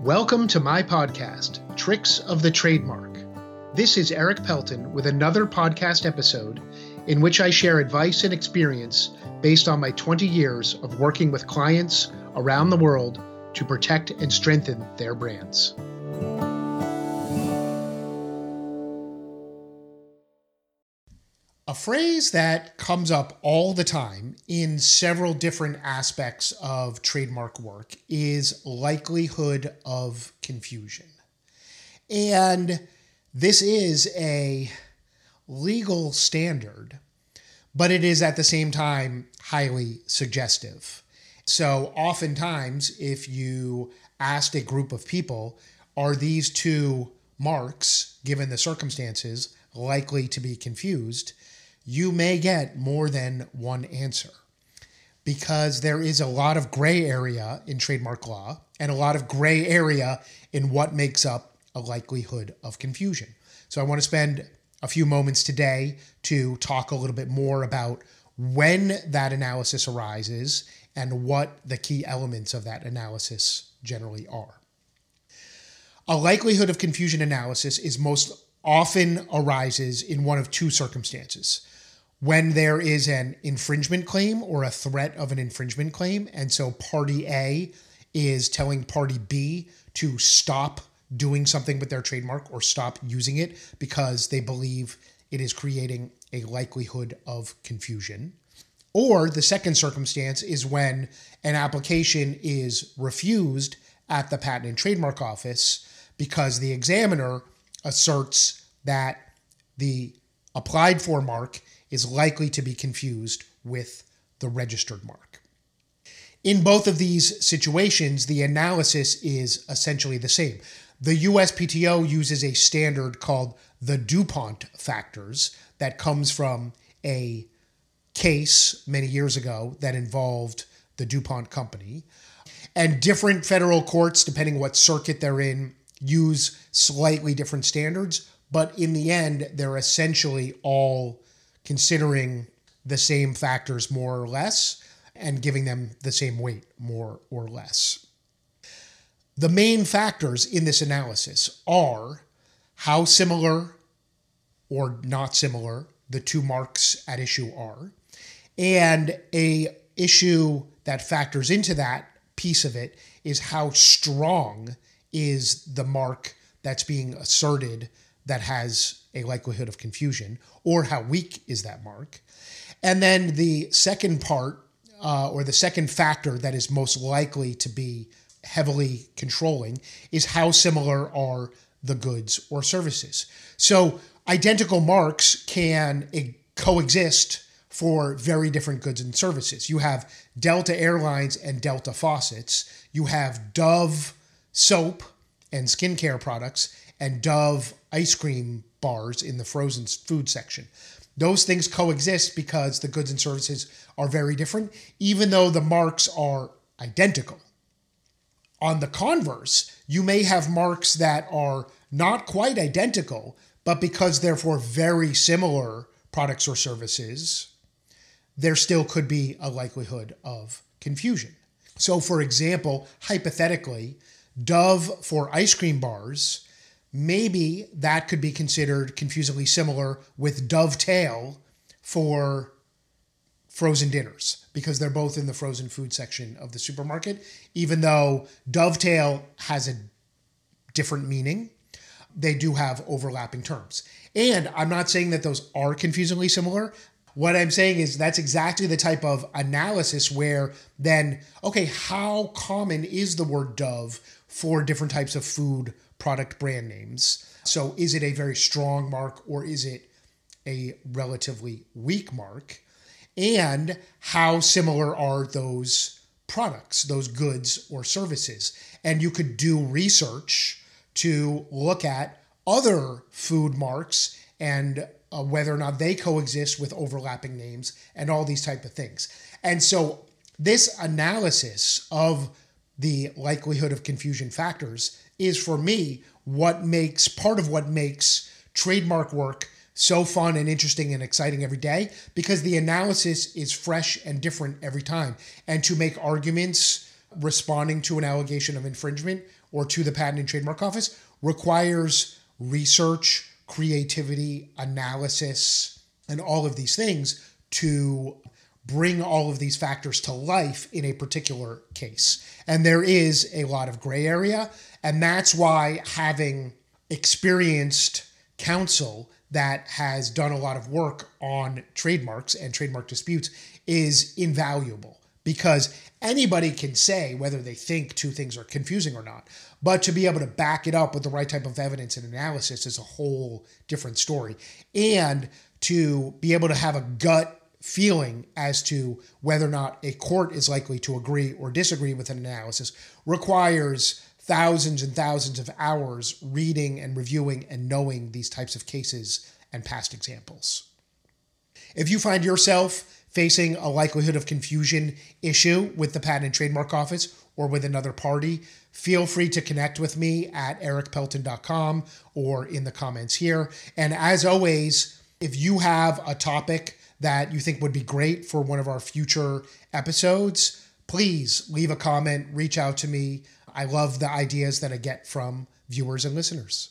Welcome to my podcast, Tricks of the Trademark. This is Erik Pelton with another podcast episode in which I share advice and experience based on my 20 years of working with clients around the world to protect and strengthen their brands. A phrase that comes up all the time in several different aspects of trademark work is likelihood of confusion. And this is a legal standard, but it is at the same time highly suggestive. So, oftentimes, if you asked a group of people, are these two marks, given the circumstances, likely to be confused? You may get more than one answer because there is a lot of gray area in trademark law and a lot of gray area in what makes up a likelihood of confusion. So I want to spend a few moments today to talk a little bit more about when that analysis arises and what the key elements of that analysis generally are. A likelihood of confusion analysis is most often arises in one of two circumstances when there is an infringement claim or a threat of an infringement claim. And so party A is telling party B to stop doing something with their trademark or stop using it because they believe it is creating a likelihood of confusion. Or the second circumstance is when an application is refused at the Patent and Trademark Office because the examiner asserts that the applied for mark is likely to be confused with the registered mark. In both of these situations, the analysis is essentially the same. The USPTO uses a standard called the DuPont factors that comes from a case many years ago that involved the DuPont company. And different federal courts, depending what circuit they're in, use slightly different standards, but in the end, they're essentially all considering the same factors more or less and giving them the same weight more or less. The main factors in this analysis are how similar or not similar the two marks at issue are, and a issue that factors into that piece of it is how strong is the mark that's being asserted that has a likelihood of confusion, or how weak is that mark. And then the second part, uh, or the second factor that is most likely to be heavily controlling, is how similar are the goods or services. So identical marks can coexist for very different goods and services. You have Delta Airlines and Delta Faucets. You have Dove soap and skincare products and Dove ice cream bars in the frozen food section. Those things coexist because the goods and services are very different, even though the marks are identical. On the converse, you may have marks that are not quite identical, but because they're for very similar products or services, there still could be a likelihood of confusion. So, for example, hypothetically, Dove for ice cream bars maybe that could be considered confusingly similar with Dovetail for frozen dinners because they're both in the frozen food section of the supermarket. Even though Dovetail has a different meaning, they do have overlapping terms. And I'm not saying that those are confusingly similar. What I'm saying is that's exactly the type of analysis where then, okay, how common is the word dove for different types of food product brand names. So is it a very strong mark or is it a relatively weak mark? And how similar are those products, those goods or services? And you could do research to look at other food marks and uh, whether or not they coexist with overlapping names and all these type of things. And so this analysis of the likelihood of confusion factors is for me what makes part of what makes trademark work so fun and interesting and exciting every day because the analysis is fresh and different every time. And to make arguments responding to an allegation of infringement or to the Patent and Trademark Office requires research, creativity, analysis, and all of these things to bring all of these factors to life in a particular case. And there is a lot of gray area. And that's why having experienced counsel that has done a lot of work on trademarks and trademark disputes is invaluable because anybody can say whether they think two things are confusing or not. But to be able to back it up with the right type of evidence and analysis is a whole different story. And to be able to have a gut feeling as to whether or not a court is likely to agree or disagree with an analysis requires thousands and thousands of hours reading and reviewing and knowing these types of cases and past examples. If you find yourself facing a likelihood of confusion issue with the Patent and Trademark Office or with another party, feel free to connect with me at erikpelton.com or in the comments here. And as always, if you have a topic that you think would be great for one of our future episodes, please leave a comment, reach out to me. I love the ideas that I get from viewers and listeners.